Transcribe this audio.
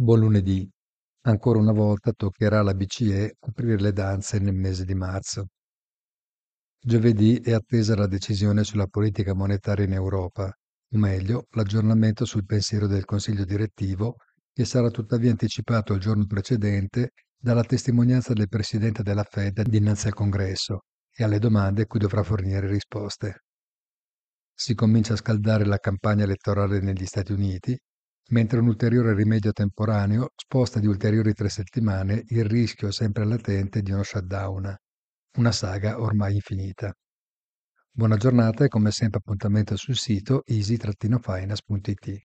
Buon lunedì. Ancora una volta toccherà alla BCE aprire le danze nel mese di marzo. Giovedì è attesa la decisione sulla politica monetaria in Europa, o meglio, l'aggiornamento sul pensiero del Consiglio direttivo, che sarà tuttavia anticipato il giorno precedente dalla testimonianza del Presidente della Fed dinanzi al Congresso e alle domande cui dovrà fornire risposte. Si comincia a scaldare la campagna elettorale negli Stati Uniti mentre un ulteriore rimedio temporaneo sposta di ulteriori tre settimane il rischio sempre latente di uno shutdown, una saga ormai infinita. Buona giornata e come sempre appuntamento sul sito easy-finance.it.